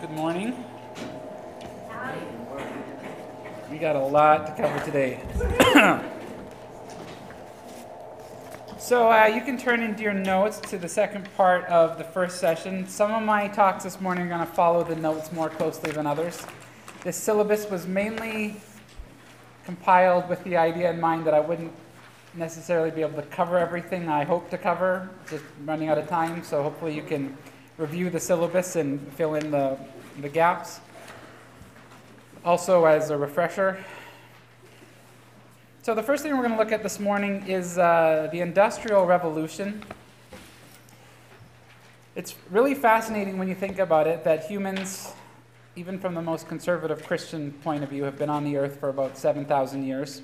Good morning. We got a lot to cover today. so uh, you can turn into your notes to the second part of the first session. Some of my talks this morning are going to follow the notes more closely than others. This syllabus was mainly compiled with the idea in mind that I wouldn't necessarily be able to cover everything I hope to cover, just running out of time. So hopefully you can review the syllabus and fill in the, the gaps. Also, as a refresher, so the first thing we're going to look at this morning is uh, the Industrial Revolution. It's really fascinating when you think about it that humans, even from the most conservative Christian point of view, have been on the earth for about 7,000 years.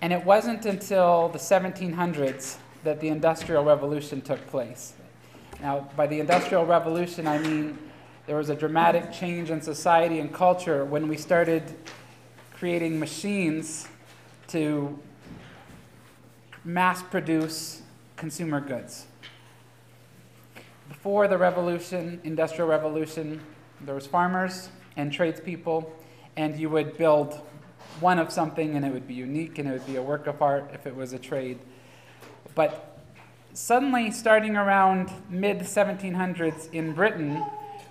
And it wasn't until the 1700s that the Industrial Revolution took place. Now, by the Industrial Revolution, I mean there was a dramatic change in society and culture when we started creating machines to mass produce consumer goods. Before the revolution, industrial revolution, there was farmers and tradespeople, and you would build one of something and it would be unique and it would be a work of art if it was a trade. But suddenly, starting around mid 1700s in Britain,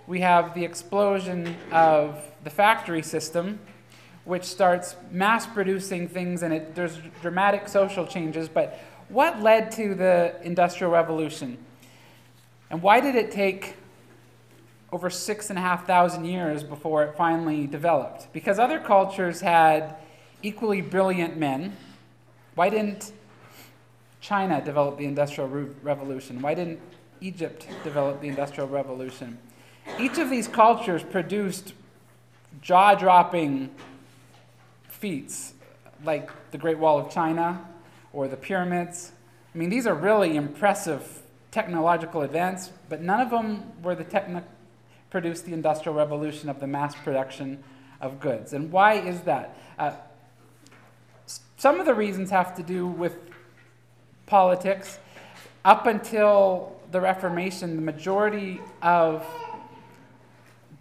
we have the explosion of the factory system, which starts mass producing things, and it, there's dramatic social changes. But what led to the Industrial Revolution? And why did it take over six and a half thousand years before it finally developed? Because other cultures had equally brilliant men. Why didn't China develop the Industrial Revolution? Why didn't Egypt develop the Industrial Revolution? Each of these cultures produced jaw dropping feats, like the Great Wall of China or the pyramids. I mean, these are really impressive technological advances, but none of them were the techni- produced the industrial revolution of the mass production of goods. And why is that? Uh, some of the reasons have to do with politics. Up until the Reformation, the majority of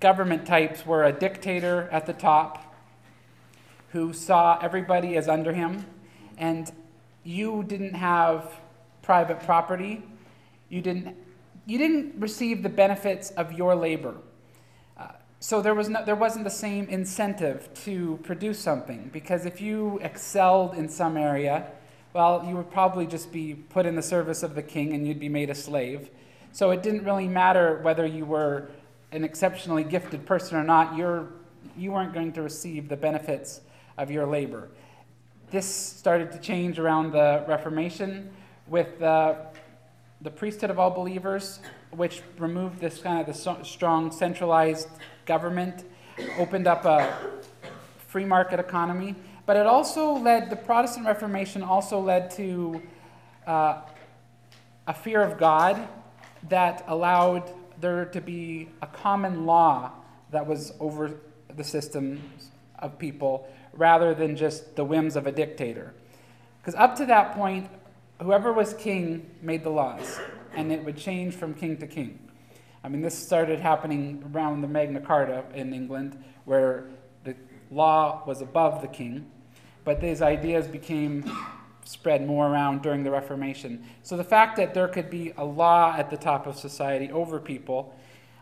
government types were a dictator at the top who saw everybody as under him, and you didn't have private property. You didn't, you didn't receive the benefits of your labor. Uh, so there, was no, there wasn't the same incentive to produce something because if you excelled in some area, well, you would probably just be put in the service of the king and you'd be made a slave. So it didn't really matter whether you were an exceptionally gifted person or not, you're, you weren't going to receive the benefits of your labor. This started to change around the Reformation with the, the priesthood of all believers, which removed this kind of the strong centralized government, opened up a free market economy. But it also led, the Protestant Reformation also led to uh, a fear of God that allowed there to be a common law that was over the systems of people rather than just the whims of a dictator. Because up to that point, whoever was king made the laws, and it would change from king to king. I mean, this started happening around the Magna Carta in England, where the law was above the king, but these ideas became spread more around during the Reformation. So the fact that there could be a law at the top of society over people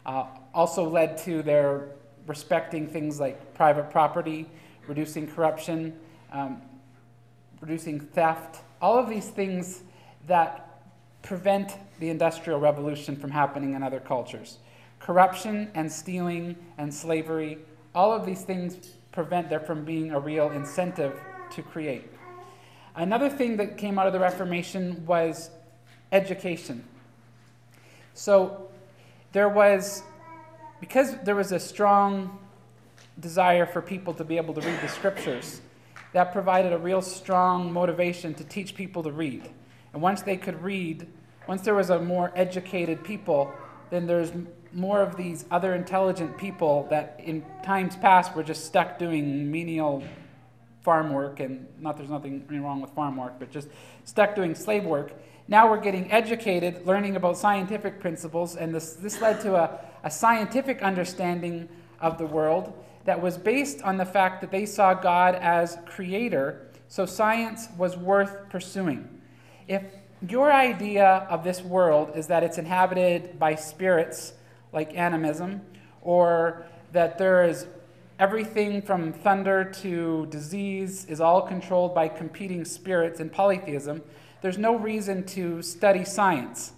uh, also led to their respecting things like private property, reducing corruption, um, reducing theft, all of these things that prevent the Industrial Revolution from happening in other cultures. Corruption and stealing and slavery, all of these things prevent there from being a real incentive to create. Another thing that came out of the Reformation was education. So there was, because there was a strong desire for people to be able to read the scriptures, that provided a real strong motivation to teach people to read. And once they could read, once there was a more educated people, then there's more of these other intelligent people that in times past were just stuck doing menial farm work, and not there's nothing wrong with farm work, but just stuck doing slave work. Now we're getting educated, learning about scientific principles, and this, this led to a, a scientific understanding of the world that was based on the fact that they saw God as creator, so science was worth pursuing. If your idea of this world is that it's inhabited by spirits like animism, or that there is everything from thunder to disease is all controlled by competing spirits in polytheism, there's no reason to study science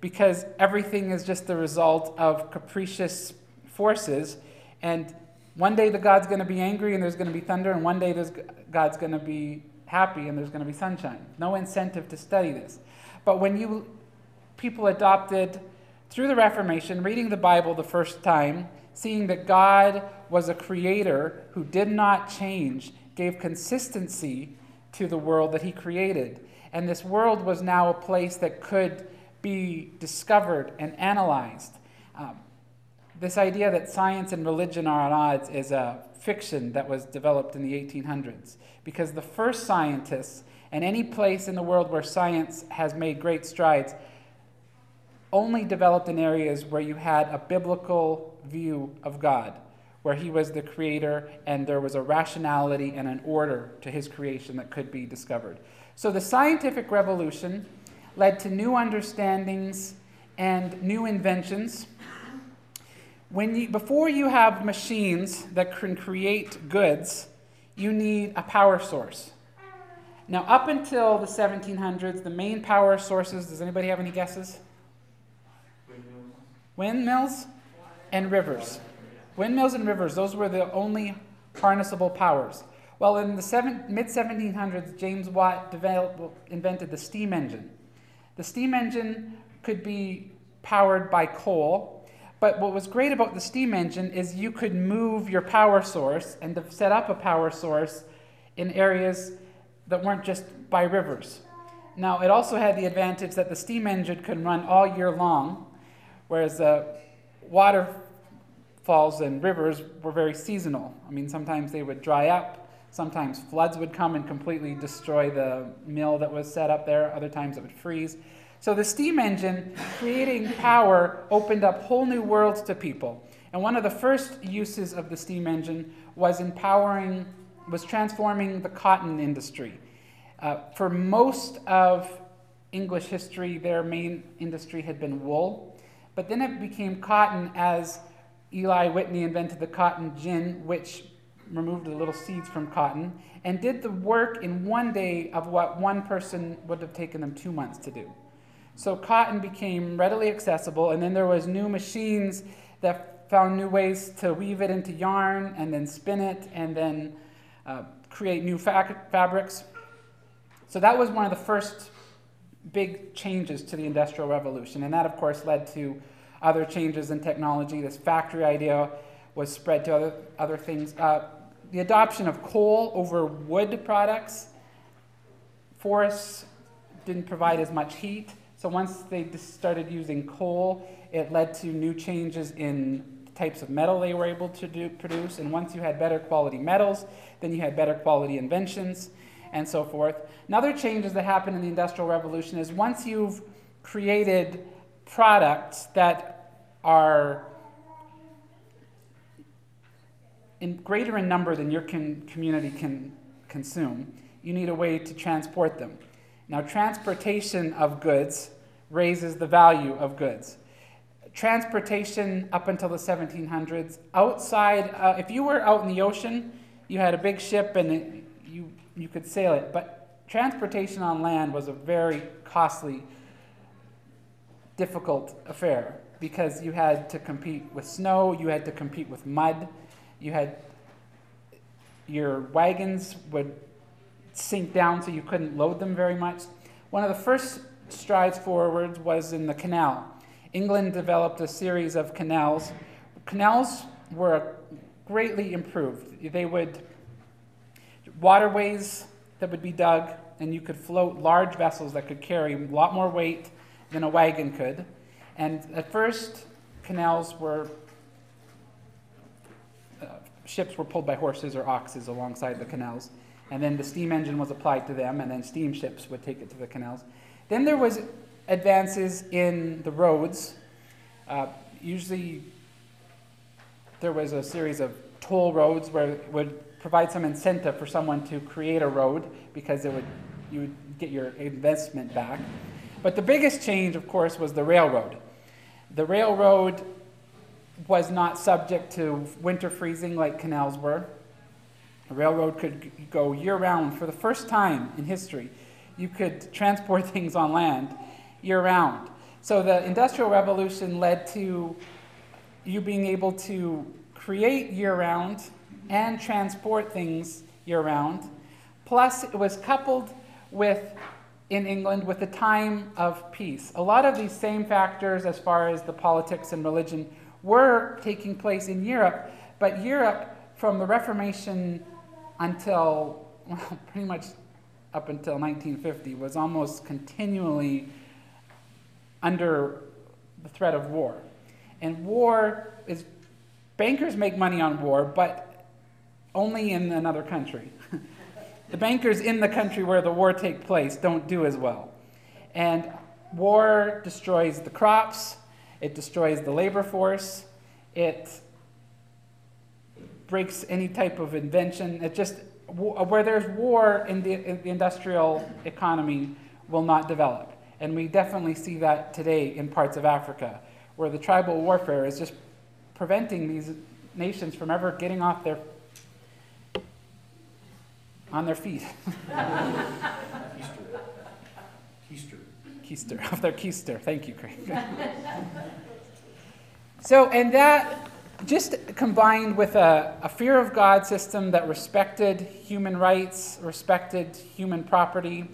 because everything is just the result of capricious forces. And one day the God's going to be angry and there's going to be thunder, and one day there's, God's going to be happy and there's going to be sunshine. No incentive to study this. But when you people adopted through the Reformation, reading the Bible the first time, seeing that God was a creator who did not change, gave consistency to the world that he created. And this world was now a place that could be discovered and analyzed. Um, this idea that science and religion are at odds is a fiction that was developed in the 1800s because the first scientists and any place in the world where science has made great strides only developed in areas where you had a biblical view of God, where he was the creator and there was a rationality and an order to his creation that could be discovered. So the scientific revolution led to new understandings and new inventions. When you, before you have machines that can create goods, you need a power source. Now, up until the 1700s, the main power sources, does anybody have any guesses? Windmills. Windmills and rivers. Windmills and rivers, those were the only harnessable powers. Well, in the mid 1700s, James Watt developed, invented the steam engine. The steam engine could be powered by coal, but what was great about the steam engine is you could move your power source and set up a power source in areas that weren't just by rivers. Now, it also had the advantage that the steam engine could run all year long, whereas uh, the waterfalls and rivers were very seasonal. I mean, sometimes they would dry up, Sometimes floods would come and completely destroy the mill that was set up there. Other times it would freeze. So the steam engine, creating power, opened up whole new worlds to people. And one of the first uses of the steam engine was empowering, was transforming the cotton industry. Uh, for most of English history, their main industry had been wool. But then it became cotton as Eli Whitney invented the cotton gin, which removed the little seeds from cotton, and did the work in one day of what one person would have taken them two months to do. So cotton became readily accessible, and then there was new machines that found new ways to weave it into yarn and then spin it and then uh, create new fa- fabrics. So that was one of the first big changes to the Industrial Revolution, and that, of course, led to other changes in technology. This factory idea was spread to other, other things. Uh, the adoption of coal over wood products. Forests didn't provide as much heat, so once they started using coal, it led to new changes in types of metal they were able to do, produce. And once you had better quality metals, then you had better quality inventions and so forth. Another changes that happened in the Industrial Revolution is once you've created products that are in greater in number than your community can consume, you need a way to transport them. Now, transportation of goods raises the value of goods. Transportation up until the 1700s, outside, uh, if you were out in the ocean, you had a big ship and it, you, you could sail it. But transportation on land was a very costly, difficult affair because you had to compete with snow, you had to compete with mud, you had your wagons would sink down so you couldn't load them very much. One of the first strides forward was in the canal. England developed a series of canals. Canals were greatly improved. They would, waterways that would be dug, and you could float large vessels that could carry a lot more weight than a wagon could. And at first, canals were ships were pulled by horses or oxes alongside the canals. And then the steam engine was applied to them, and then steamships would take it to the canals. Then there was advances in the roads. Uh, usually there was a series of toll roads where it would provide some incentive for someone to create a road because it would, you would get your investment back. But the biggest change, of course, was the railroad. The railroad was not subject to winter freezing like canals were. The railroad could go year round for the first time in history. You could transport things on land year round. So the Industrial Revolution led to you being able to create year round and transport things year round. Plus, it was coupled with, in England, with the time of peace. A lot of these same factors, as far as the politics and religion, were taking place in Europe, but Europe, from the Reformation until, well, pretty much up until 1950, was almost continually under the threat of war. And war is, bankers make money on war, but only in another country. the bankers in the country where the war takes place don't do as well. And war destroys the crops, it destroys the labor force, it breaks any type of invention. It just, where there's war in the, in the industrial economy, will not develop. And we definitely see that today in parts of Africa, where the tribal warfare is just preventing these nations from ever getting off their on their feet. Keister. Keister, off their keister. Thank you, Craig. so, and that just combined with a, a, fear of God system that respected human rights, respected human property,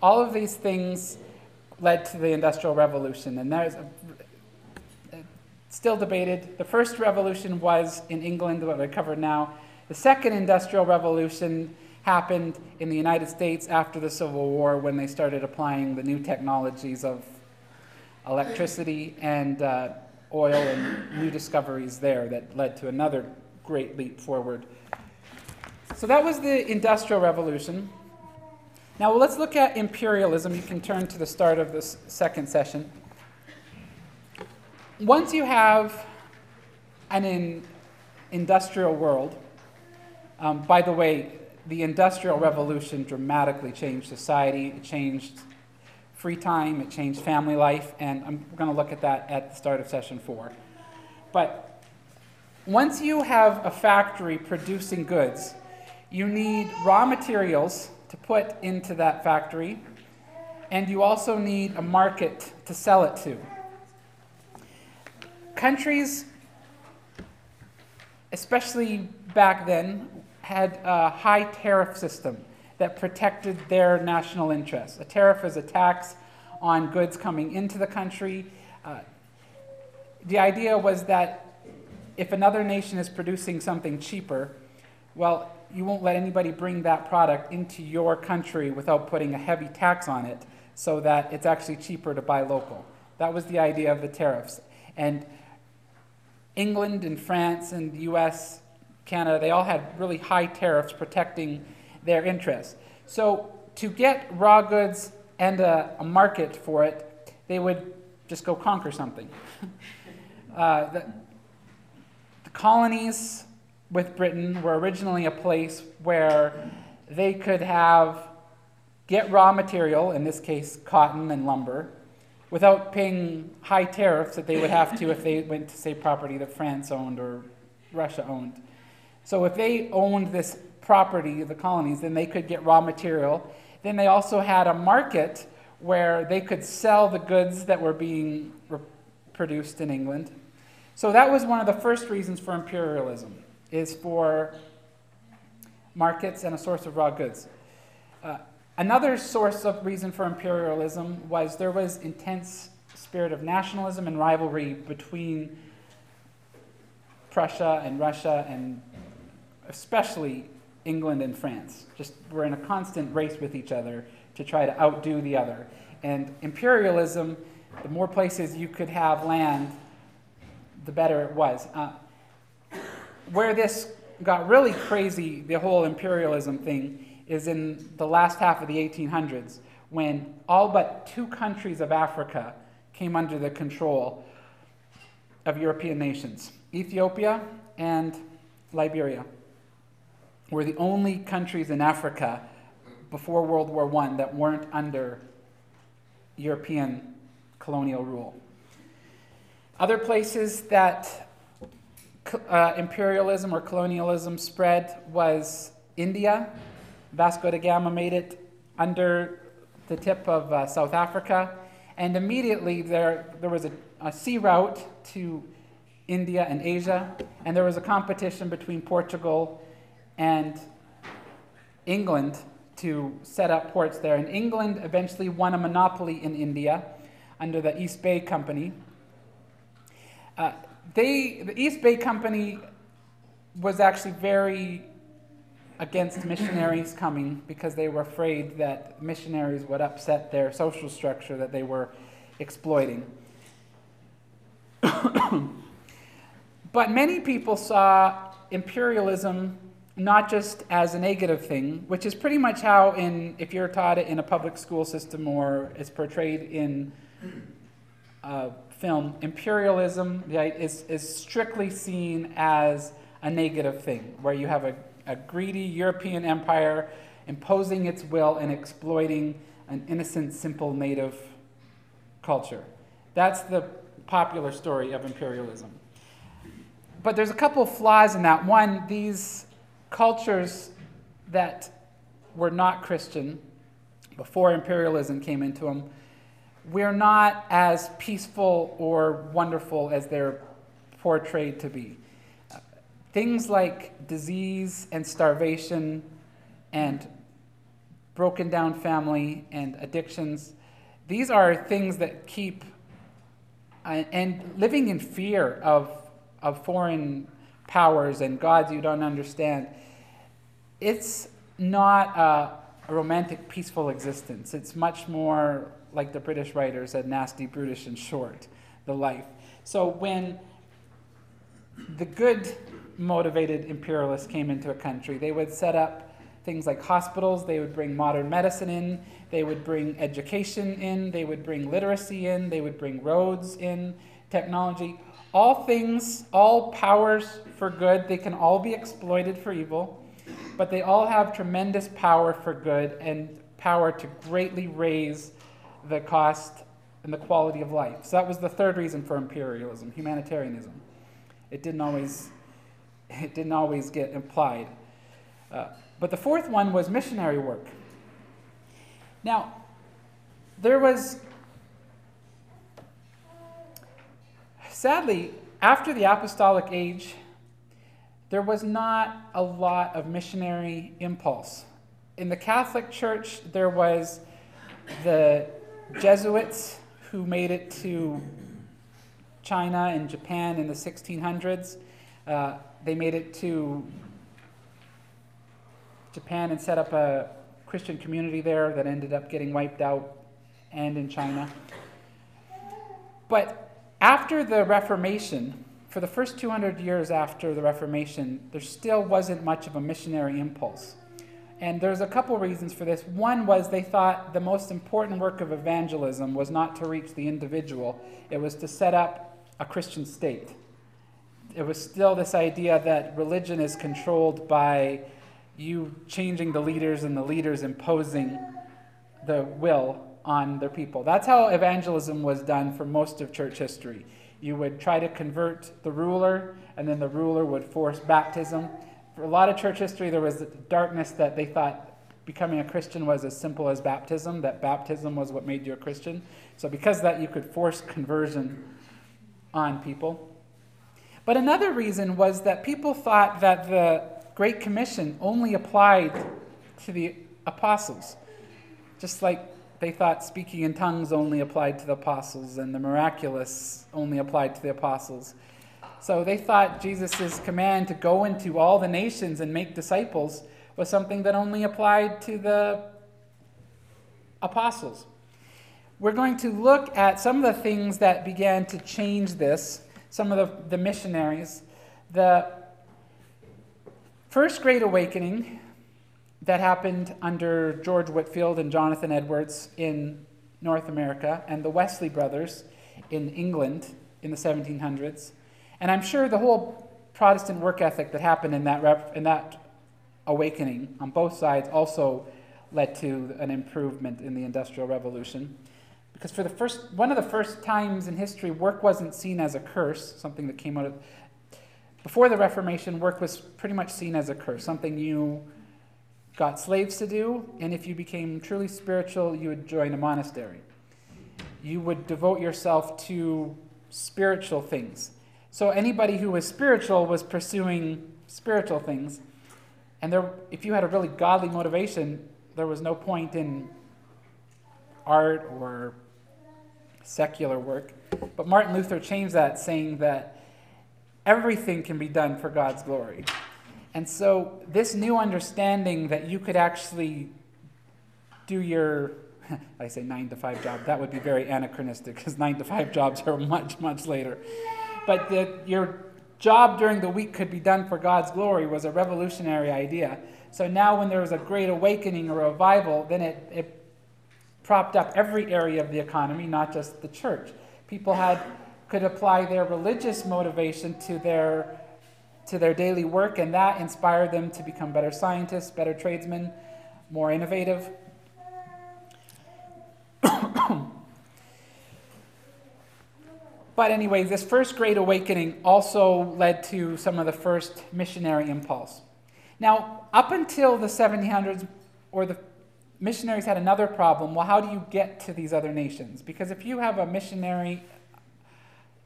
all of these things led to the Industrial Revolution. And there's a, uh, still debated. The first revolution was in England, what I covered now. The second Industrial Revolution happened in the United States after the Civil War when they started applying the new technologies of electricity and uh, oil and new discoveries there that led to another great leap forward. So that was the Industrial Revolution. Now let's look at imperialism. You can turn to the start of this second session. Once you have an in industrial world, um, by the way, the Industrial Revolution dramatically changed society. It changed free time, it changed family life, and I'm going to look at that at the start of session four. But once you have a factory producing goods, you need raw materials to put into that factory, and you also need a market to sell it to. Countries, especially back then, had a high tariff system that protected their national interests. A tariff is a tax on goods coming into the country. Uh, the idea was that if another nation is producing something cheaper, well, you won't let anybody bring that product into your country without putting a heavy tax on it so that it's actually cheaper to buy local. That was the idea of the tariffs. And England and France and the US, Canada, they all had really high tariffs protecting their interests. So to get raw goods and a, a market for it, they would just go conquer something. uh, the, the colonies with Britain were originally a place where they could have get raw material, in this case cotton and lumber, without paying high tariffs that they would have to if they went to say property that France owned or Russia owned. So if they owned this property, the colonies, then they could get raw material. Then they also had a market where they could sell the goods that were being produced in England. So that was one of the first reasons for imperialism is for markets and a source of raw goods. Uh, another source of reason for imperialism was there was intense spirit of nationalism and rivalry between Prussia and Russia and especially England and France. Just we're in a constant race with each other to try to outdo the other. And imperialism, the more places you could have land, the better it was. Uh, where this got really crazy, the whole imperialism thing, is in the last half of the 1800s, when all but two countries of Africa came under the control of European nations Ethiopia and Liberia were the only countries in Africa before World War I that weren't under European colonial rule. Other places that uh, imperialism or colonialism spread was India. Vasco da Gama made it under the tip of uh, South Africa, and immediately there, there was a, a sea route to India and Asia, and there was a competition between Portugal and England to set up ports there. And England eventually won a monopoly in India under the East Bay Company. Uh, they, the East Bay Company was actually very against missionaries coming because they were afraid that missionaries would upset their social structure that they were exploiting. but many people saw imperialism not just as a negative thing, which is pretty much how, in if you're taught it in a public school system or it's portrayed in uh, film, imperialism right, is, is strictly seen as a negative thing, where you have a, a greedy European empire imposing its will and exploiting an innocent, simple native culture. That's the popular story of imperialism. But there's a couple of flaws in that. One, these cultures that were not Christian before imperialism came into them, we're not as peaceful or wonderful as they're portrayed to be. Things like disease and starvation and broken down family and addictions, these are things that keep, uh, and living in fear of, of foreign powers and gods you don't understand. It's not a, romantic, peaceful existence. It's much more like the British writer said, nasty, brutish, and short, the life. So when the good motivated imperialists came into a country, they would set up things like hospitals, they would bring modern medicine in, they would bring education in, they would bring literacy in, they would bring roads in, technology. All things, all powers for good, they can all be exploited for evil, but they all have tremendous power for good and power to greatly raise the cost and the quality of life. So that was the third reason for imperialism, humanitarianism. It didn't always, it didn't always get implied. Uh, but the fourth one was missionary work. Now, there was Sadly, after the apostolic age, there was not a lot of missionary impulse. In the Catholic Church, there was the Jesuits who made it to China and Japan in the 1600s. Uh, they made it to Japan and set up a Christian community there that ended up getting wiped out, and in China. But after the Reformation, for the first 200 years after the Reformation, there still wasn't much of a missionary impulse. And there's a couple reasons for this. One was they thought the most important work of evangelism was not to reach the individual, it was to set up a Christian state. It was still this idea that religion is controlled by you changing the leaders and the leaders imposing the will on their people. That's how evangelism was done for most of church history. You would try to convert the ruler, and then the ruler would force baptism. For a lot of church history, there was darkness that they thought becoming a Christian was as simple as baptism, that baptism was what made you a Christian. So, because that, you could force conversion on people. But another reason was that people thought that the Great Commission only applied to the apostles. Just like they thought speaking in tongues only applied to the apostles and the miraculous only applied to the apostles. So they thought Jesus' command to go into all the nations and make disciples was something that only applied to the apostles. We're going to look at some of the things that began to change this, some of the, the missionaries. The First Great Awakening that happened under George Whitefield and Jonathan Edwards in North America, and the Wesley brothers in England in the 1700s. And I'm sure the whole Protestant work ethic that happened in that, rep, in that awakening on both sides also led to an improvement in the Industrial Revolution. Because for the first, one of the first times in history, work wasn't seen as a curse, something that came out of. Before the Reformation, work was pretty much seen as a curse, something you got slaves to do, and if you became truly spiritual, you would join a monastery. You would devote yourself to spiritual things. So anybody who was spiritual was pursuing spiritual things. And there, if you had a really godly motivation, there was no point in art or secular work. But Martin Luther changed that, saying that everything can be done for God's glory. And so, this new understanding that you could actually do your, I say nine to five job, that would be very anachronistic because nine to five jobs are much, much later. But that your job during the week could be done for God's glory was a revolutionary idea. So now, when there was a great awakening or revival, then it, it propped up every area of the economy, not just the church. People had could apply their religious motivation to their to their daily work, and that inspired them to become better scientists, better tradesmen, more innovative. but anyway, this first Great Awakening also led to some of the first missionary impulse. Now, up until the 1700s, or the missionaries had another problem. Well, how do you get to these other nations? Because if you have a missionary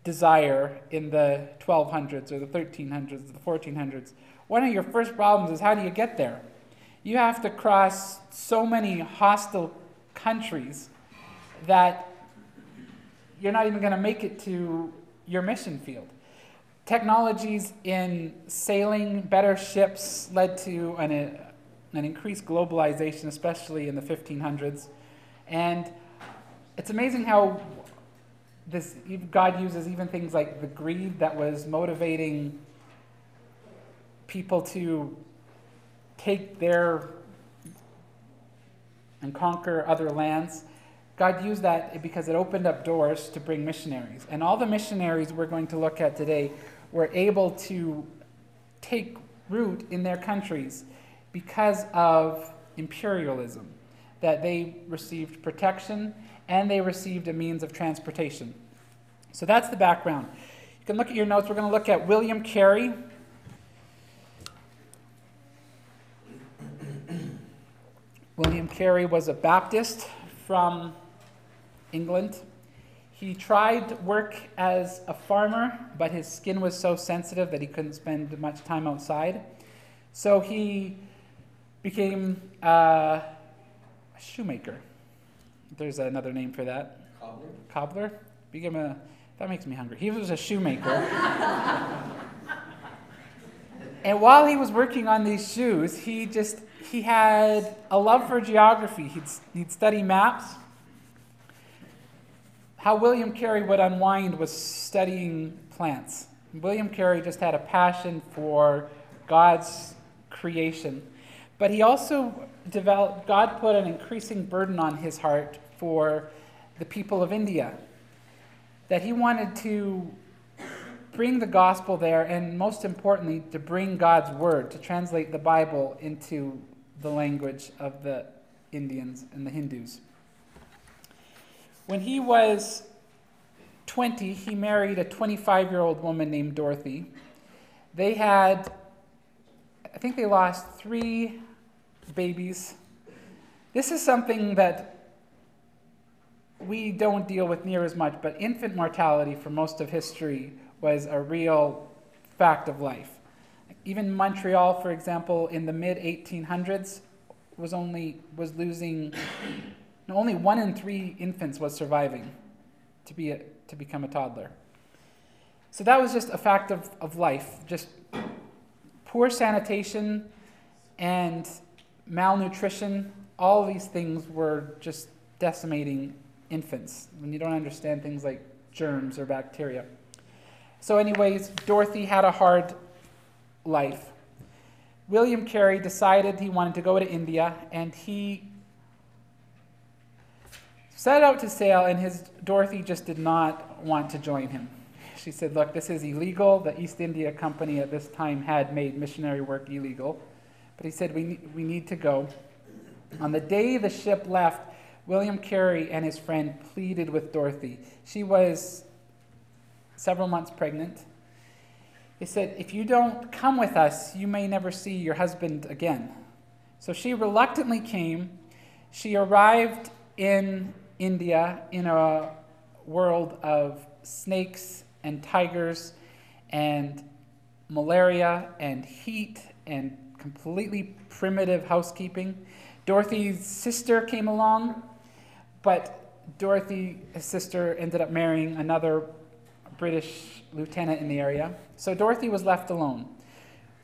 desire in the 1200s or the 1300s, or the 1400s, one of your first problems is how do you get there? You have to cross so many hostile countries that you're not even going to make it to your mission field. Technologies in sailing, better ships led to an, uh, an increased globalization, especially in the 1500s. And it's amazing how this God uses even things like the greed that was motivating people to take their and conquer other lands. God used that because it opened up doors to bring missionaries. And all the missionaries we're going to look at today were able to take root in their countries because of imperialism, that they received protection and they received a means of transportation. So that's the background. You can look at your notes. We're going to look at William Carey. William Carey was a Baptist from England. He tried work as a farmer, but his skin was so sensitive that he couldn't spend much time outside. So he became uh, a shoemaker. There's another name for that. Cobbler? Cobbler? Became a, that makes me hungry. He was a shoemaker. and while he was working on these shoes, he just, he had a love for geography. He'd, he'd study maps. How William Carey would unwind was studying plants. William Carey just had a passion for God's creation. But he also developed, God put an increasing burden on his heart for the people of India. That he wanted to bring the gospel there, and most importantly, to bring God's word, to translate the Bible into the language of the Indians and the Hindus. When he was 20, he married a 25 year old woman named Dorothy. They had, I think they lost three babies. This is something that we don't deal with near as much, but infant mortality for most of history was a real fact of life. Even Montreal, for example, in the mid 1800s, was only was losing. only one in three infants was surviving to be a, to become a toddler. So that was just a fact of, of life. Just poor sanitation and malnutrition, all these things were just decimating infants when you don't understand things like germs or bacteria. So, anyways, Dorothy had a hard life. William Carey decided he wanted to go to India, and he set out to sail, and his Dorothy just did not want to join him. She said, Look, this is illegal. The East India Company at this time had made missionary work illegal. But he said, We, we need to go. On the day the ship left, William Carey and his friend pleaded with Dorothy. She was several months pregnant. They said, If you don't come with us, you may never see your husband again. So she reluctantly came. She arrived in India in a world of snakes and tigers and malaria and heat and completely primitive housekeeping. Dorothy's sister came along, but Dorothy's sister ended up marrying another British lieutenant in the area. So Dorothy was left alone.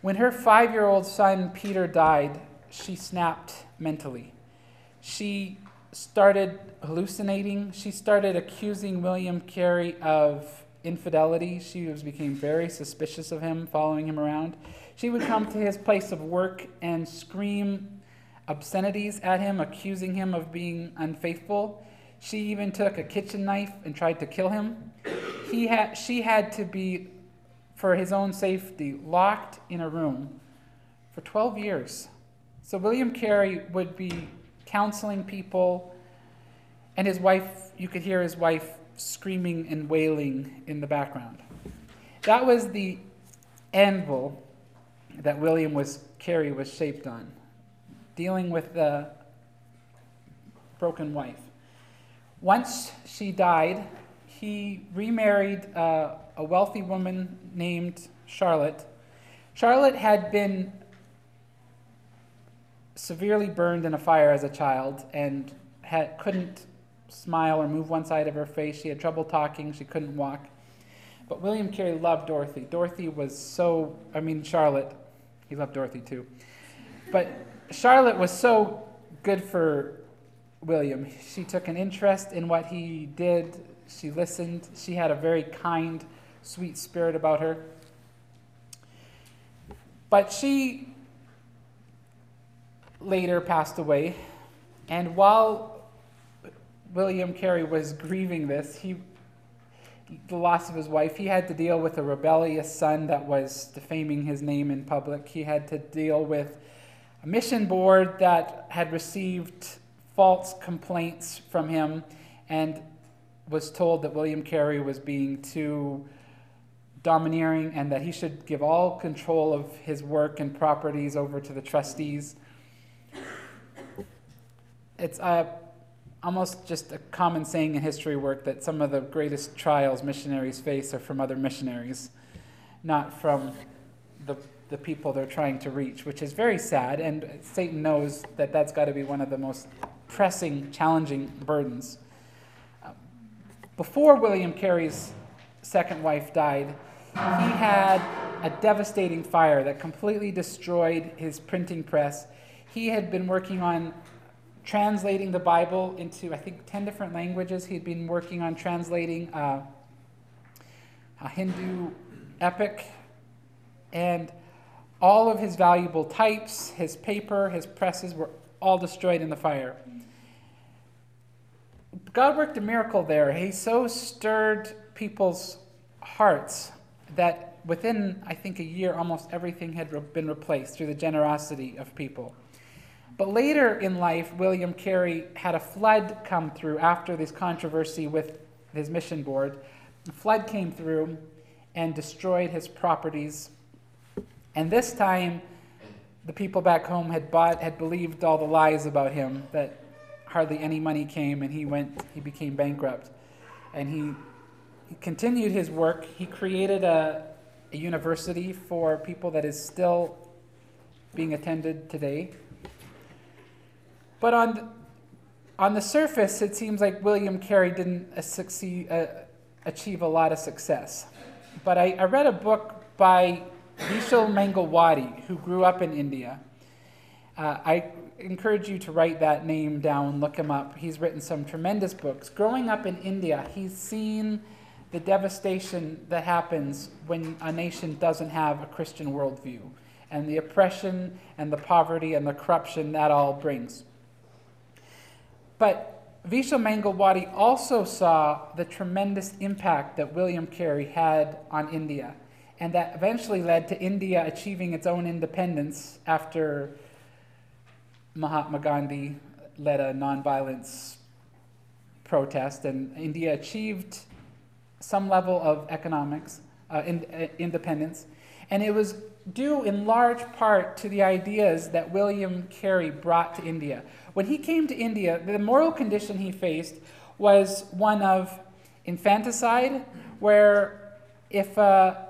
When her five year old son Peter died, she snapped mentally. She started hallucinating. She started accusing William Carey of infidelity. She was, became very suspicious of him, following him around. She would come to his place of work and scream obscenities at him, accusing him of being unfaithful. She even took a kitchen knife and tried to kill him. He had, she had to be, for his own safety, locked in a room for 12 years. So William Carey would be counseling people, and his wife, you could hear his wife screaming and wailing in the background. That was the anvil that William was Carey was shaped on, dealing with the broken wife. Once she died, he remarried uh, a wealthy woman named Charlotte. Charlotte had been severely burned in a fire as a child and had, couldn't smile or move one side of her face. She had trouble talking. She couldn't walk. But William Carey loved Dorothy. Dorothy was so, I mean, Charlotte, he loved Dorothy too. But Charlotte was so good for William. She took an interest in what he did. She listened. She had a very kind, sweet spirit about her. But she later passed away. And while William Carey was grieving this, he, the loss of his wife, he had to deal with a rebellious son that was defaming his name in public. He had to deal with a mission board that had received false complaints from him and was told that William Carey was being too domineering and that he should give all control of his work and properties over to the trustees. It's uh, almost just a common saying in history work that some of the greatest trials missionaries face are from other missionaries, not from the, the people they're trying to reach, which is very sad. And Satan knows that that's got to be one of the most pressing, challenging burdens. Before William Carey's second wife died, he had a devastating fire that completely destroyed his printing press. He had been working on translating the Bible into, I think, 10 different languages. He had been working on translating uh, a Hindu epic. And all of his valuable types, his paper, his presses were all destroyed in the fire. God worked a miracle there. He so stirred people's hearts that within, I think, a year, almost everything had been replaced through the generosity of people. But later in life, William Carey had a flood come through after this controversy with his mission board. A flood came through and destroyed his properties. And this time, the people back home had bought, had believed all the lies about him that hardly any money came, and he went, he became bankrupt. And he, he continued his work. He created a, a university for people that is still being attended today. But on the, on the surface, it seems like William Carey didn't uh, succeed, uh, achieve a lot of success. But I, I read a book by Vishal Mangalwadi, who grew up in India. Uh, I encourage you to write that name down, look him up. He's written some tremendous books. Growing up in India, he's seen the devastation that happens when a nation doesn't have a Christian worldview. and the oppression and the poverty and the corruption that all brings. But Vishal Mangalwadi also saw the tremendous impact that William Carey had on India, and that eventually led to India achieving its own independence after Mahatma Gandhi led a nonviolence protest, and India achieved some level of economics uh, in, uh, independence. And it was due in large part to the ideas that William Carey brought to India. When he came to India, the moral condition he faced was one of infanticide, where if a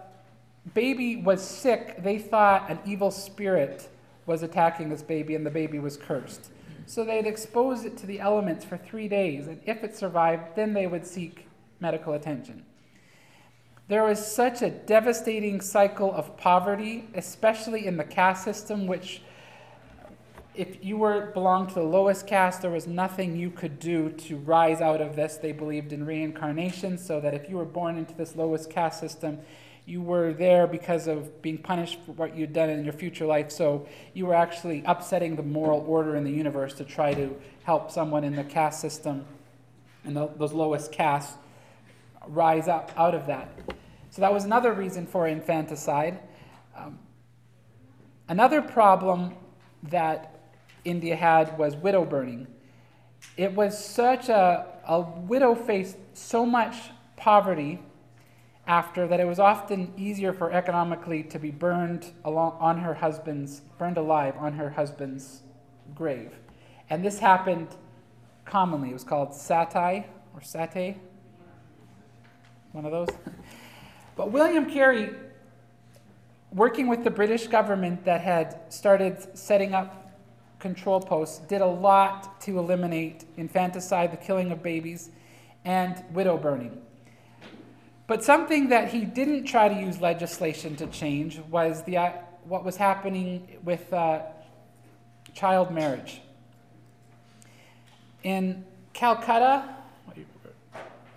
baby was sick, they thought an evil spirit was attacking this baby and the baby was cursed. So they'd expose it to the elements for three days, and if it survived, then they would seek medical attention. There was such a devastating cycle of poverty, especially in the caste system, which if you were belonged to the lowest caste, there was nothing you could do to rise out of this. They believed in reincarnation, so that if you were born into this lowest caste system, you were there because of being punished for what you'd done in your future life. So you were actually upsetting the moral order in the universe to try to help someone in the caste system and those lowest castes rise up out of that. So that was another reason for infanticide. Um, another problem that India had was widow burning. It was such a, a widow faced so much poverty after that it was often easier for economically to be burned along, on her husband's, burned alive on her husband's grave. And this happened commonly. It was called satai or sate, one of those. but William Carey, working with the British government that had started setting up control posts, did a lot to eliminate infanticide, the killing of babies, and widow burning. But something that he didn't try to use legislation to change was the, uh, what was happening with uh, child marriage. In Calcutta, in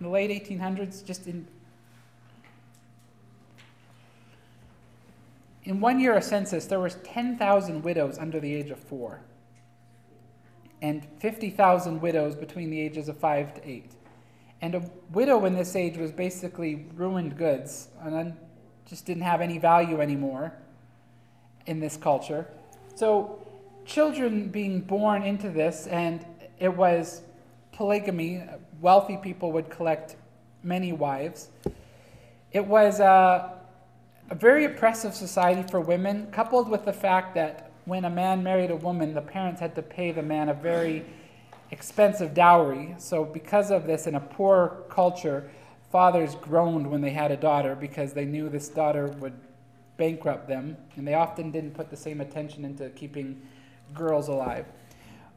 the late 1800s, just in in one year of census, there was 10,000 widows under the age of four, and 50,000 widows between the ages of five to eight. And a widow in this age was basically ruined goods and just didn't have any value anymore in this culture. So, children being born into this, and it was polygamy, wealthy people would collect many wives. It was a, a very oppressive society for women, coupled with the fact that when a man married a woman, the parents had to pay the man a very expensive dowry. So, because of this, in a poor culture, fathers groaned when they had a daughter because they knew this daughter would bankrupt them, and they often didn't put the same attention into keeping girls alive.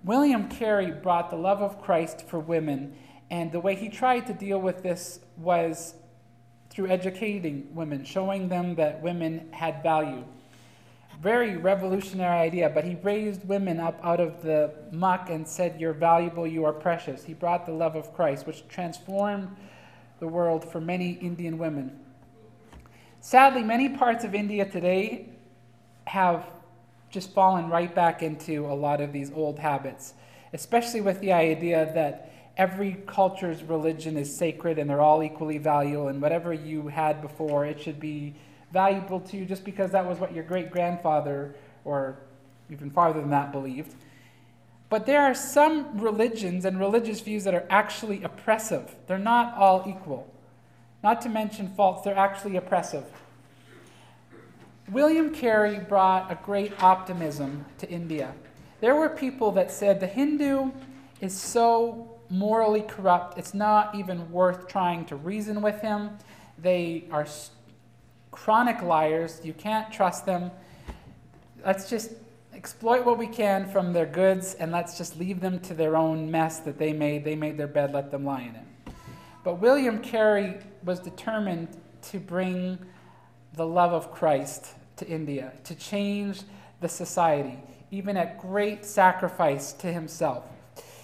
William Carey brought the love of Christ for women, and the way he tried to deal with this was through educating women, showing them that women had value very revolutionary idea, but he raised women up out of the muck and said, You're valuable, you are precious. He brought the love of Christ, which transformed the world for many Indian women. Sadly, many parts of India today have just fallen right back into a lot of these old habits, especially with the idea that every culture's religion is sacred and they're all equally valuable, and whatever you had before, it should be valuable to you just because that was what your great grandfather or even farther than that believed. But there are some religions and religious views that are actually oppressive. They're not all equal. Not to mention false, they're actually oppressive. William Carey brought a great optimism to India. There were people that said the Hindu is so morally corrupt, it's not even worth trying to reason with him. They are chronic liars. You can't trust them. Let's just exploit what we can from their goods and let's just leave them to their own mess that they made. They made their bed, let them lie in it. But William Carey was determined to bring the love of Christ to India, to change the society, even at great sacrifice to himself.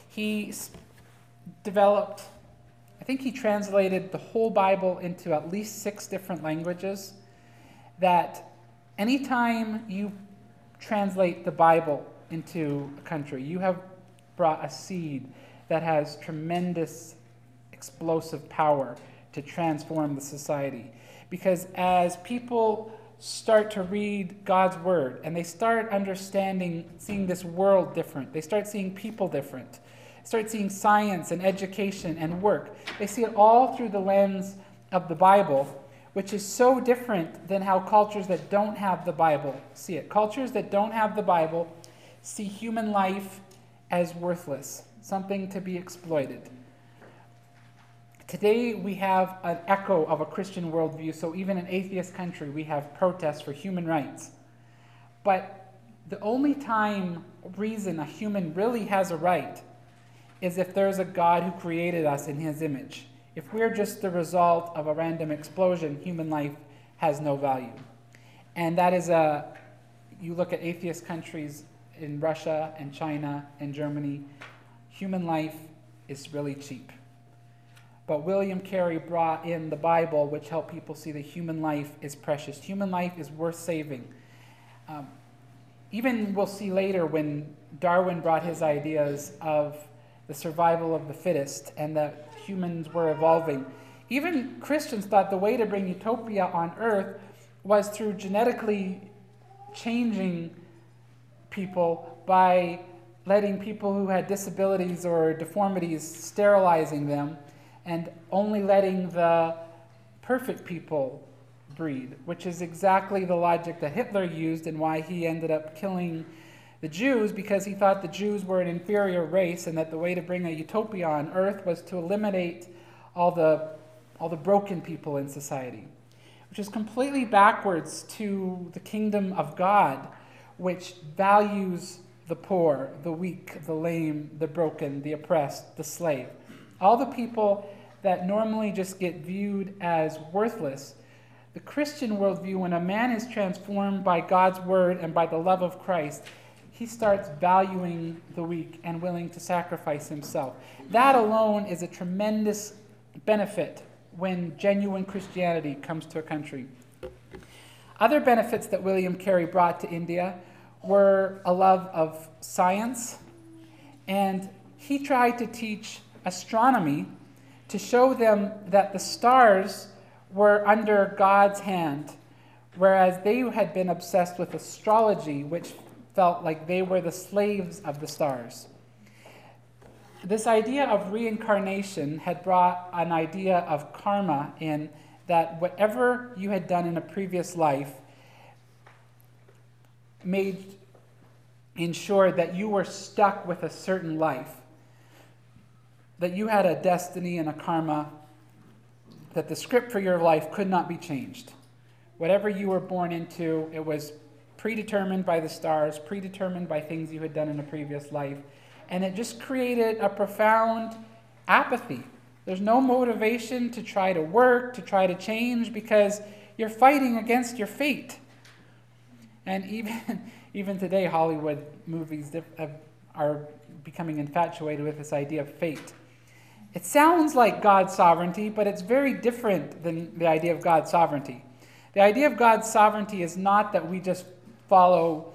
He developed, I think he translated the whole Bible into at least six different languages that anytime you translate the Bible into a country. You have brought a seed that has tremendous explosive power to transform the society. Because as people start to read God's word and they start understanding, seeing this world different, they start seeing people different, start seeing science and education and work, they see it all through the lens of the Bible, which is so different than how cultures that don't have the Bible see it. Cultures that don't have the Bible see human life as worthless, something to be exploited. Today, we have an echo of a Christian worldview, so even in atheist country, we have protests for human rights. But the only time, reason a human really has a right is if there's a God who created us in his image. If we're just the result of a random explosion, human life has no value. And that is a, you look at atheist countries in Russia and China and Germany, human life is really cheap. But William Carey brought in the Bible, which helped people see that human life is precious. Human life is worth saving. Um, even we'll see later when Darwin brought his ideas of the survival of the fittest and that humans were evolving. Even Christians thought the way to bring utopia on earth was through genetically changing people by letting people who had disabilities or deformities sterilizing them and only letting the perfect people breed, which is exactly the logic that Hitler used and why he ended up killing the Jews because he thought the Jews were an inferior race and that the way to bring a utopia on earth was to eliminate all the, all the broken people in society, which is completely backwards to the kingdom of God, which values the poor, the weak, the lame, the broken, the oppressed, the slave. All the people that normally just get viewed as worthless. The Christian worldview, when a man is transformed by God's word and by the love of Christ, he starts valuing the weak and willing to sacrifice himself. That alone is a tremendous benefit when genuine Christianity comes to a country. Other benefits that William Carey brought to India were a love of science, and he tried to teach astronomy to show them that the stars were under God's hand, whereas they had been obsessed with astrology, which felt like they were the slaves of the stars. This idea of reincarnation had brought an idea of karma in that whatever you had done in a previous life made ensured that you were stuck with a certain life that you had a destiny and a karma, that the script for your life could not be changed. Whatever you were born into, it was predetermined by the stars, predetermined by things you had done in a previous life. And it just created a profound apathy. There's no motivation to try to work, to try to change, because you're fighting against your fate. And even, even today, Hollywood movies are becoming infatuated with this idea of fate. It sounds like God's sovereignty, but it's very different than the idea of God's sovereignty. The idea of God's sovereignty is not that we just follow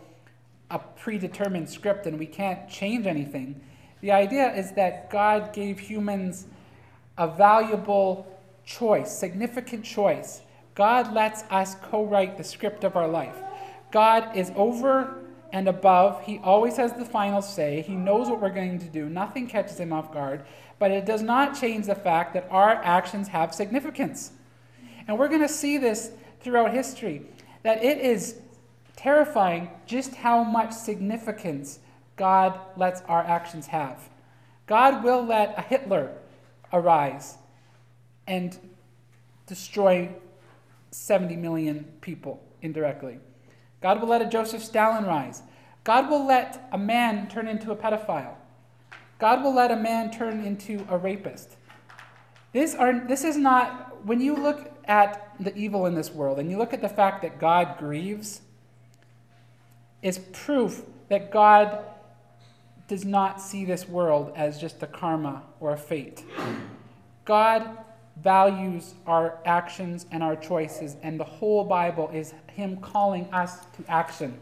a predetermined script and we can't change anything. The idea is that God gave humans a valuable choice, significant choice. God lets us co write the script of our life. God is over and above. He always has the final say. He knows what we're going to do. Nothing catches him off guard but it does not change the fact that our actions have significance. And we're going to see this throughout history that it is terrifying just how much significance God lets our actions have. God will let a Hitler arise and destroy 70 million people indirectly. God will let a Joseph Stalin rise. God will let a man turn into a pedophile. God will let a man turn into a rapist. This, are, this is not, when you look at the evil in this world and you look at the fact that God grieves, is proof that God does not see this world as just a karma or a fate. God values our actions and our choices, and the whole Bible is Him calling us to action.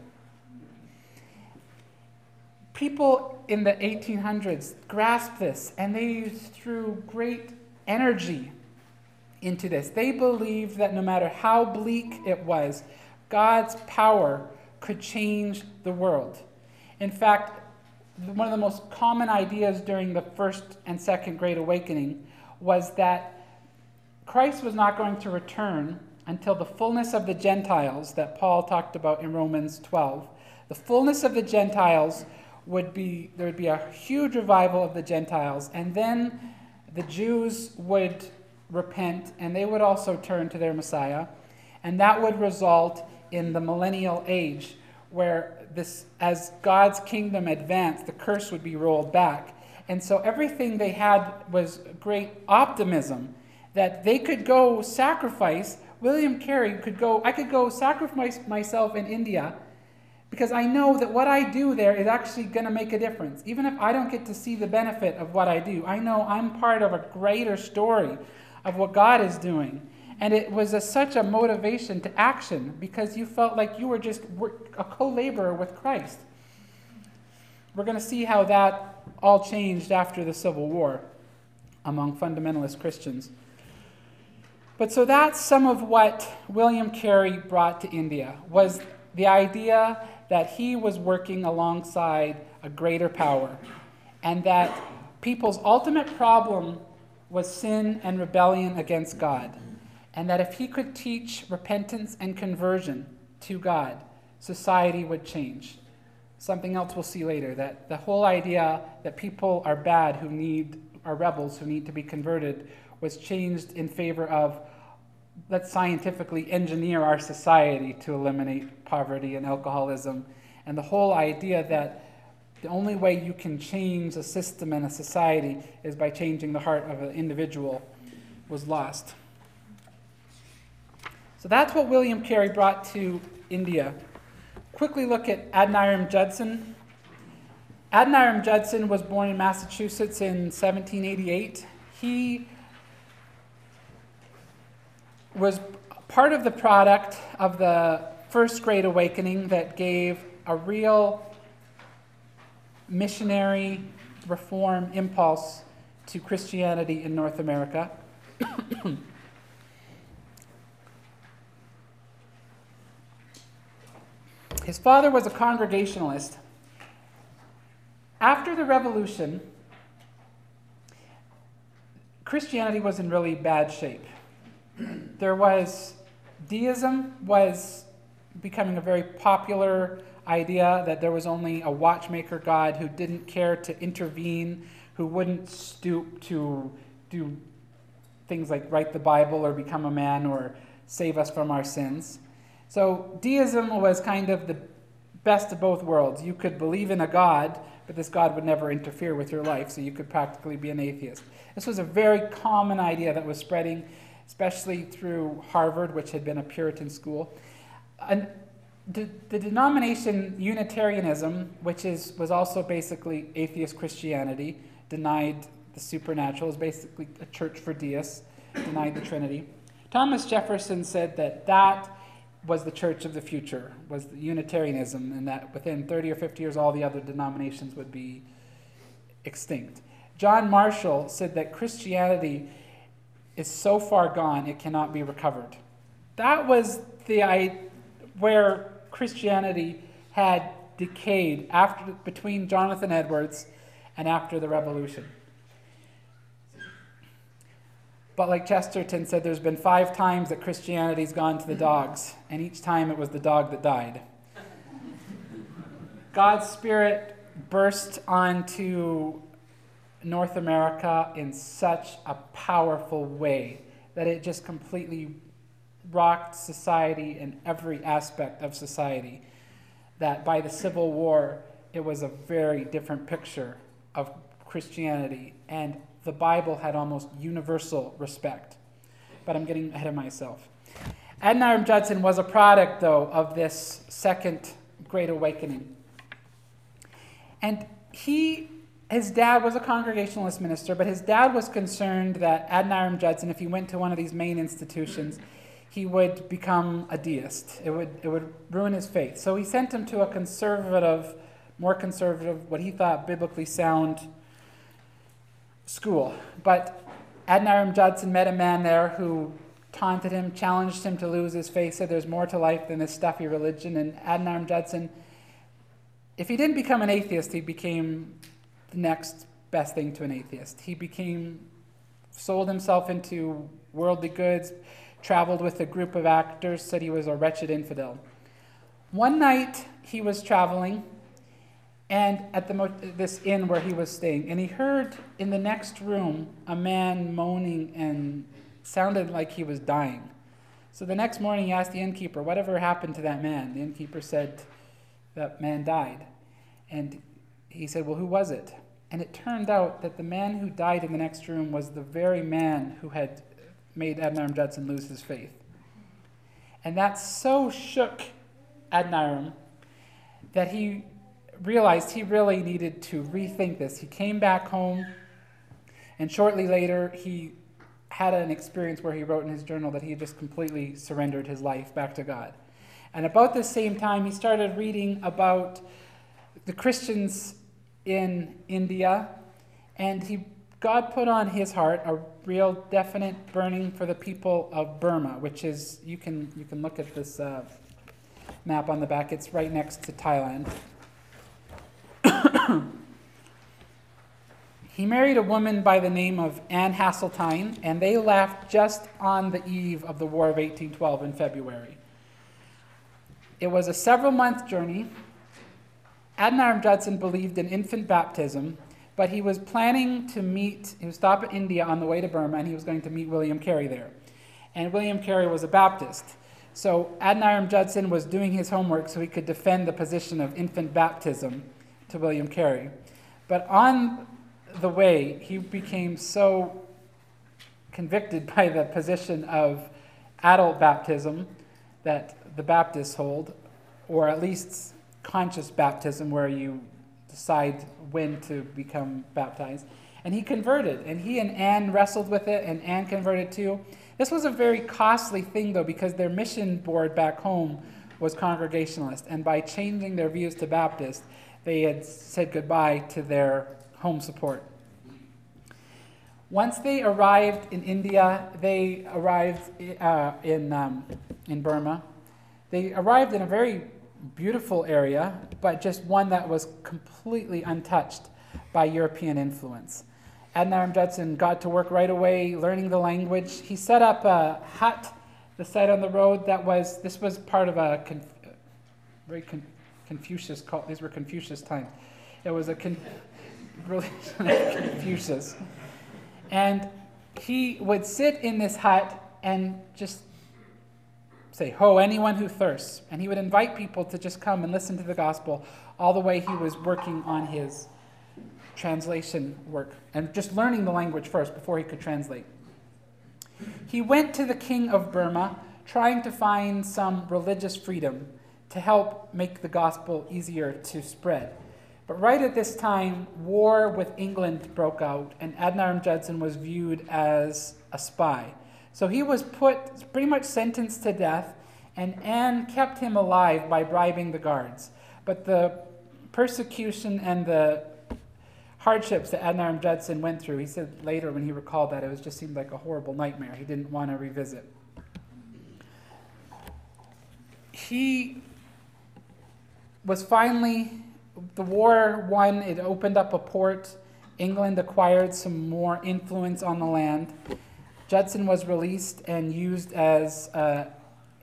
people in the 1800s grasped this and they threw great energy into this. They believed that no matter how bleak it was, God's power could change the world. In fact, one of the most common ideas during the first and second Great Awakening was that Christ was not going to return until the fullness of the Gentiles that Paul talked about in Romans 12. The fullness of the Gentiles would be, there would be a huge revival of the Gentiles, and then the Jews would repent and they would also turn to their Messiah, and that would result in the millennial age where this as God's kingdom advanced, the curse would be rolled back. And so everything they had was great optimism that they could go sacrifice. William Carey could go, I could go sacrifice myself in India because I know that what I do there is actually going to make a difference. Even if I don't get to see the benefit of what I do, I know I'm part of a greater story of what God is doing. And it was a, such a motivation to action because you felt like you were just a co laborer with Christ. We're going to see how that all changed after the Civil War among fundamentalist Christians. But so that's some of what William Carey brought to India was the idea that he was working alongside a greater power and that people's ultimate problem was sin and rebellion against God and that if he could teach repentance and conversion to God, society would change. Something else we'll see later that the whole idea that people are bad who need are rebels who need to be converted was changed in favor of let's scientifically engineer our society to eliminate poverty and alcoholism. And the whole idea that the only way you can change a system and a society is by changing the heart of an individual was lost. So that's what William Carey brought to India. Quickly look at Adoniram Judson. Adoniram Judson was born in Massachusetts in 1788. He was part of the product of the First Great Awakening that gave a real missionary reform impulse to Christianity in North America. His father was a Congregationalist. After the revolution, Christianity was in really bad shape. There was deism was becoming a very popular idea that there was only a watchmaker God who didn't care to intervene, who wouldn't stoop to do things like write the Bible or become a man or save us from our sins. So deism was kind of the best of both worlds. You could believe in a God, but this God would never interfere with your life, so you could practically be an atheist. This was a very common idea that was spreading, especially through Harvard, which had been a Puritan school. And the, the denomination Unitarianism, which is, was also basically atheist Christianity, denied the supernatural, is basically a church for deists, denied the Trinity. Thomas Jefferson said that that was the church of the future, was the Unitarianism, and that within 30 or 50 years, all the other denominations would be extinct. John Marshall said that Christianity is so far gone it cannot be recovered. That was the I, where Christianity had decayed after between Jonathan Edwards and after the revolution. But like Chesterton said, there's been five times that Christianity's gone to the dogs, and each time it was the dog that died. God's Spirit burst onto North America in such a powerful way that it just completely rocked society in every aspect of society. That by the Civil War, it was a very different picture of Christianity. And the Bible had almost universal respect. But I'm getting ahead of myself. Adoniram Judson was a product, though, of this second Great Awakening. And he, his dad was a Congregationalist minister, but his dad was concerned that Adoniram Judson, if he went to one of these main institutions, he would become a deist. It would, it would ruin his faith. So he sent him to a conservative more conservative, what he thought biblically sound school. But Adoniram Judson met a man there who taunted him, challenged him to lose his faith, said there's more to life than this stuffy religion. And Adoniram Judson, if he didn't become an atheist, he became the next best thing to an atheist. He became, sold himself into worldly goods, traveled with a group of actors, said he was a wretched infidel. One night he was traveling and at the this inn where he was staying, and he heard in the next room a man moaning and sounded like he was dying. So the next morning he asked the innkeeper, Whatever happened to that man? The innkeeper said, That man died. And he said, Well, who was it? And it turned out that the man who died in the next room was the very man who had made Adoniram Judson lose his faith. And that so shook Adoniram that he realized he really needed to rethink this. He came back home, and shortly later, he had an experience where he wrote in his journal that he had just completely surrendered his life back to God. And about the same time, he started reading about the Christians in India, and he, God put on his heart a real definite burning for the people of Burma, which is, you can, you can look at this uh, map on the back, it's right next to Thailand. He married a woman by the name of Anne Hasseltine, and they left just on the eve of the War of 1812 in February. It was a several month journey. Adoniram Judson believed in infant baptism, but he was planning to meet, he would stop in India on the way to Burma, and he was going to meet William Carey there. And William Carey was a Baptist. So Adoniram Judson was doing his homework so he could defend the position of infant baptism to William Carey. But on the way, he became so convicted by the position of adult baptism that the Baptists hold, or at least conscious baptism, where you decide when to become baptized. And he converted, and he and Anne wrestled with it, and Anne converted too. This was a very costly thing, though, because their mission board back home was Congregationalist, and by changing their views to Baptist, they had said goodbye to their home support. Once they arrived in India, they arrived uh, in, um, in Burma. They arrived in a very beautiful area, but just one that was completely untouched by European influence. Adoniram Judson got to work right away, learning the language. He set up a hut the site on the road that was, this was part of a conf, very con, Confucius called, these were Confucius times. It was a con, really Confucius. And he would sit in this hut and just say, Ho, anyone who thirsts. And he would invite people to just come and listen to the gospel all the way he was working on his translation work and just learning the language first before he could translate. He went to the king of Burma trying to find some religious freedom to help make the gospel easier to spread. But right at this time, war with England broke out, and Adoniram Judson was viewed as a spy. So he was put, pretty much sentenced to death, and Anne kept him alive by bribing the guards. But the persecution and the hardships that Adoniram Judson went through, he said later when he recalled that, it was just seemed like a horrible nightmare. He didn't want to revisit. He was finally the war won. It opened up a port. England acquired some more influence on the land. Judson was released and used as an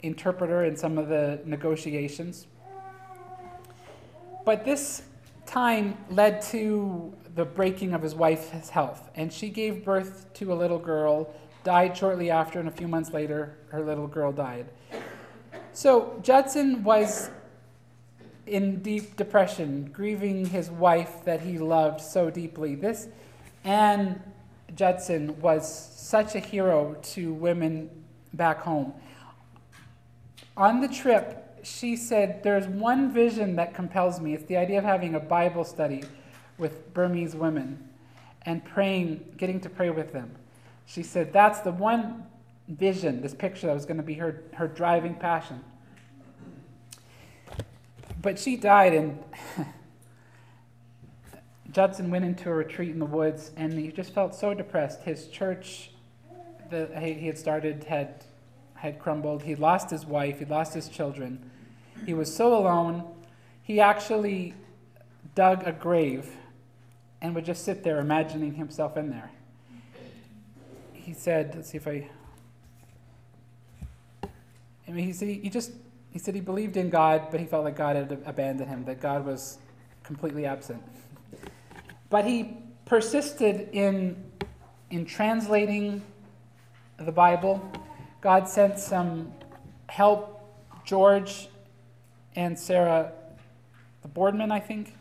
interpreter in some of the negotiations. But this time led to the breaking of his wife's health, and she gave birth to a little girl, died shortly after, and a few months later, her little girl died. So Judson was in deep depression, grieving his wife that he loved so deeply. This Anne Judson was such a hero to women back home. On the trip, she said, There's one vision that compels me. It's the idea of having a Bible study with Burmese women and praying, getting to pray with them. She said, That's the one vision, this picture that was going to be her, her driving passion. But she died, and Judson went into a retreat in the woods and he just felt so depressed. His church that he had started had, had crumbled. He'd lost his wife, he'd lost his children. He was so alone, he actually dug a grave and would just sit there imagining himself in there. He said, let's see if I. I mean, he he just he said he believed in God, but he felt like God had abandoned him, that God was completely absent. But he persisted in, in translating the Bible. God sent some help, George and Sarah, the Boardman, I think.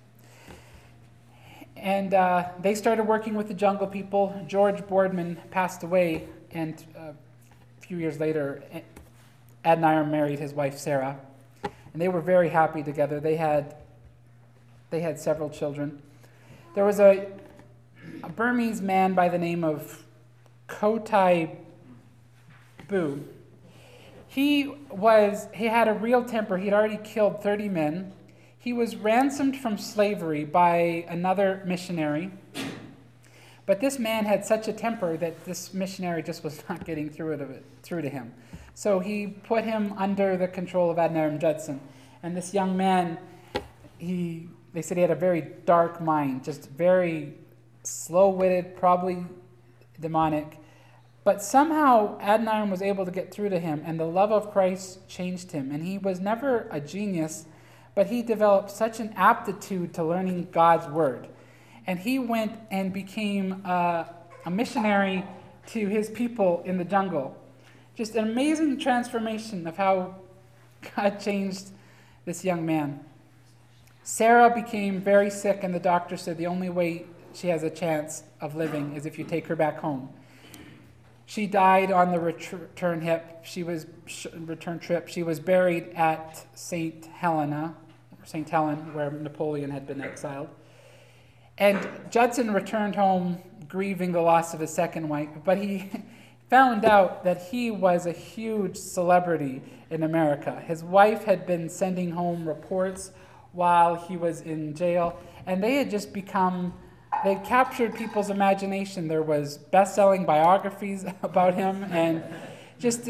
And uh, they started working with the Jungle People. George Boardman passed away, and uh, a few years later, Adoniram married his wife Sarah, and they were very happy together. They had, they had several children. There was a, a Burmese man by the name of Kotai Bu. He was he had a real temper. He had already killed 30 men. He was ransomed from slavery by another missionary. But this man had such a temper that this missionary just was not getting through, it, through to him. So he put him under the control of Adoniram Judson. And this young man, he, they said he had a very dark mind, just very slow witted, probably demonic. But somehow Adoniram was able to get through to him, and the love of Christ changed him. And he was never a genius, but he developed such an aptitude to learning God's word. And he went and became a, a missionary to his people in the jungle. Just an amazing transformation of how God changed this young man. Sarah became very sick, and the doctor said the only way she has a chance of living is if you take her back home. She died on the return hip. She was return trip. She was buried at Saint Helena, Saint Helen, where Napoleon had been exiled. And Judson returned home grieving the loss of his second wife, but he found out that he was a huge celebrity in America. His wife had been sending home reports while he was in jail, and they had just become they captured people's imagination. There was best-selling biographies about him, and just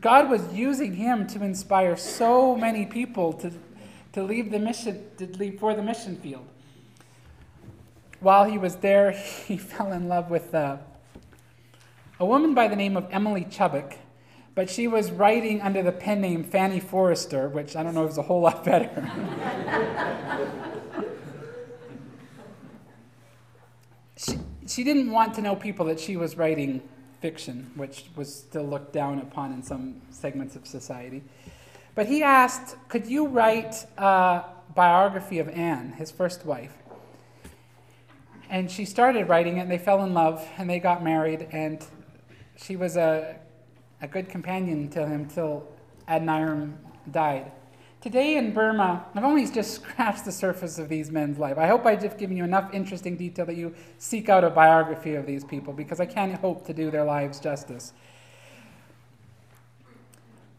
God was using him to inspire so many people to to leave the mission to leave for the mission field. While he was there, he fell in love with uh, a woman by the name of Emily Chubbuck, but she was writing under the pen name Fanny Forrester, which I don't know is a whole lot better. she, she didn't want to know people that she was writing fiction, which was still looked down upon in some segments of society. But he asked, Could you write a biography of Anne, his first wife? And she started writing it, and they fell in love, and they got married, and she was a, a good companion to him till Adoniram died. Today in Burma, I've only just scratched the surface of these men's life. I hope I've just given you enough interesting detail that you seek out a biography of these people because I can't hope to do their lives justice.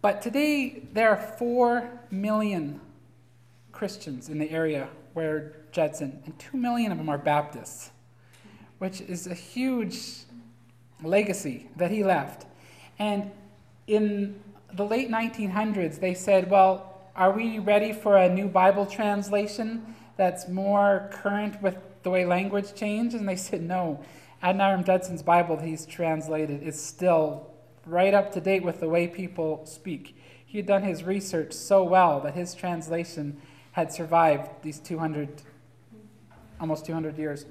But today, there are 4 million Christians in the area where Judson, and 2 million of them are Baptists, which is a huge legacy that he left. And in the late 1900s, they said, well, are we ready for a new Bible translation that's more current with the way language changed? And they said, no. Adoniram Judson's Bible that he's translated is still right up to date with the way people speak. He had done his research so well that his translation had survived these 200, almost 200 years.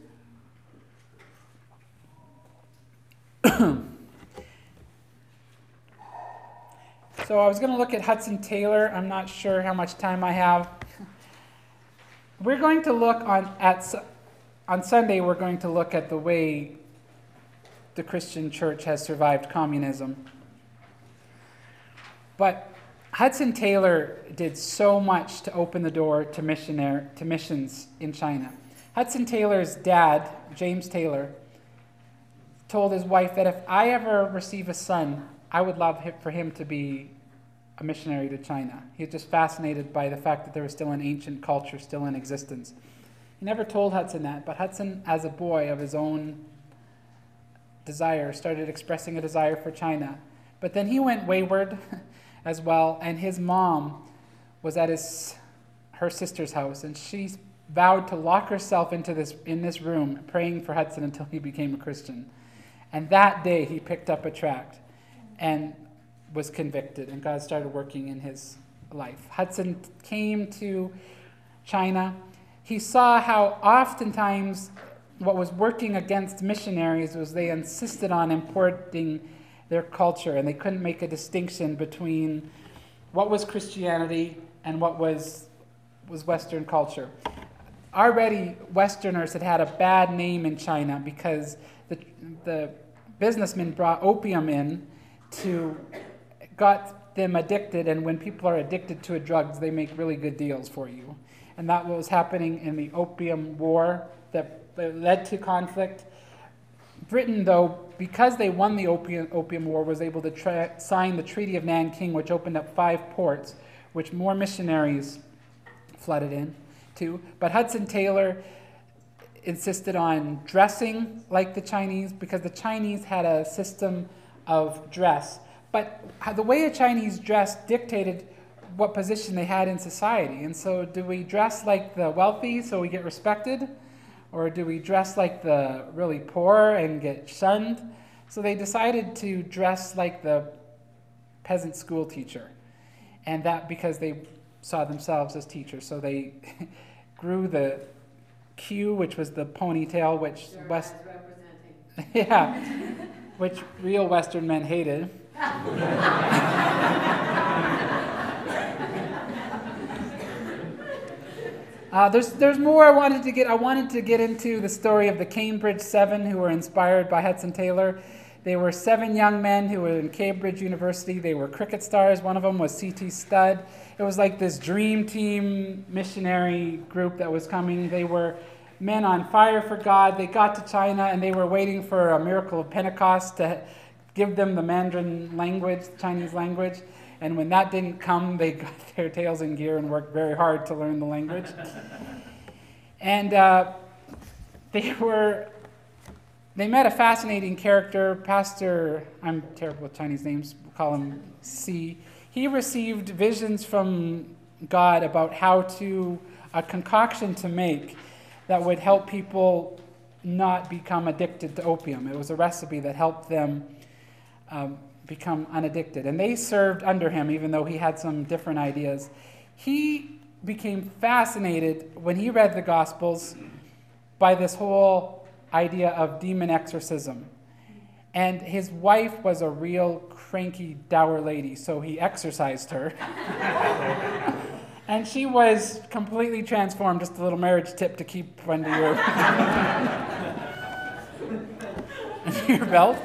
so I was going to look at Hudson Taylor. I'm not sure how much time I have. We're going to look on at on Sunday. We're going to look at the way the Christian church has survived communism. But Hudson Taylor did so much to open the door to, missionary, to missions in China. Hudson Taylor's dad, James Taylor, told his wife that if I ever receive a son, I would love for him to be a missionary to China. He was just fascinated by the fact that there was still an ancient culture still in existence He never told Hudson that, but Hudson, as a boy of his own desire, started expressing a desire for China. But then he went wayward as well, and his mom was at his her sister's house, and she vowed to lock herself into this in this room, praying for Hudson until he became a Christian. And that day, he picked up a tract and was convicted, and God started working in his life. Hudson came to China. He saw how oftentimes what was working against missionaries was they insisted on importing their culture, and they couldn't make a distinction between what was Christianity and what was, was Western culture. Already, Westerners had had a bad name in China because the, the businessmen brought opium in to got them addicted, and when people are addicted to a drug, they make really good deals for you. And that was happening in the Opium War that led to conflict. Britain, though, because they won the Opium, Opium War, was able to tra- sign the Treaty of Nanking, which opened up five ports, which more missionaries flooded in to. But Hudson Taylor insisted on dressing like the Chinese because the Chinese had a system of dress. But the way a Chinese dressed dictated what position they had in society. And so, do we dress like the wealthy so we get respected? Or do we dress like the really poor and get shunned? So they decided to dress like the peasant school teacher. And that because they saw themselves as teachers. So they grew the queue, which was the ponytail, which West. yeah, which real Western men hated. Uh, there's, there's more I wanted to get. I wanted to get into the story of the Cambridge Seven who were inspired by Hudson Taylor. They were seven young men who were in Cambridge University. They were cricket stars. One of them was C.T. Studd. It was like this dream team missionary group that was coming. They were men on fire for God. They got to China and they were waiting for a miracle of Pentecost to give them the Mandarin language, Chinese language. And when that didn't come, they got their tails in gear and worked very hard to learn the language. and uh, they were, they met a fascinating character, Pastor, I'm terrible with Chinese names, we'll call him C. He received visions from God about how to, a concoction to make that would help people not become addicted to opium. It was a recipe that helped them um, become unaddicted. And they served under him, even though he had some different ideas. He became fascinated when he read the Gospels by this whole idea of demon exorcism. And his wife was a real cranky, dour lady, so he exorcised her. and she was completely transformed. Just a little marriage tip to keep under your, your belt.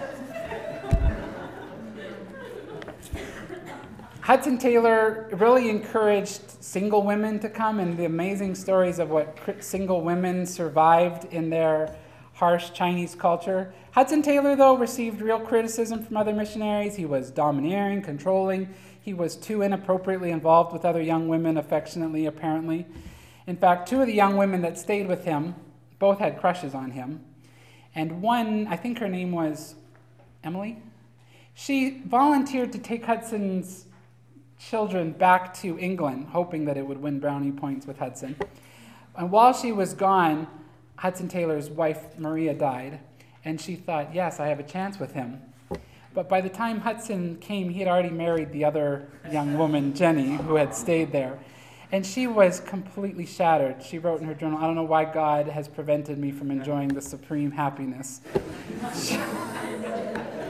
Hudson Taylor really encouraged single women to come, and the amazing stories of what single women survived in their harsh Chinese culture. Hudson Taylor, though, received real criticism from other missionaries. He was domineering, controlling. He was too inappropriately involved with other young women, affectionately, apparently. In fact, two of the young women that stayed with him both had crushes on him. And one, I think her name was Emily, she volunteered to take Hudson's children back to England, hoping that it would win brownie points with Hudson. And while she was gone, Hudson Taylor's wife, Maria, died, and she thought, yes, I have a chance with him. But by the time Hudson came, he had already married the other young woman, Jenny, who had stayed there. And she was completely shattered. She wrote in her journal, I don't know why God has prevented me from enjoying the supreme happiness.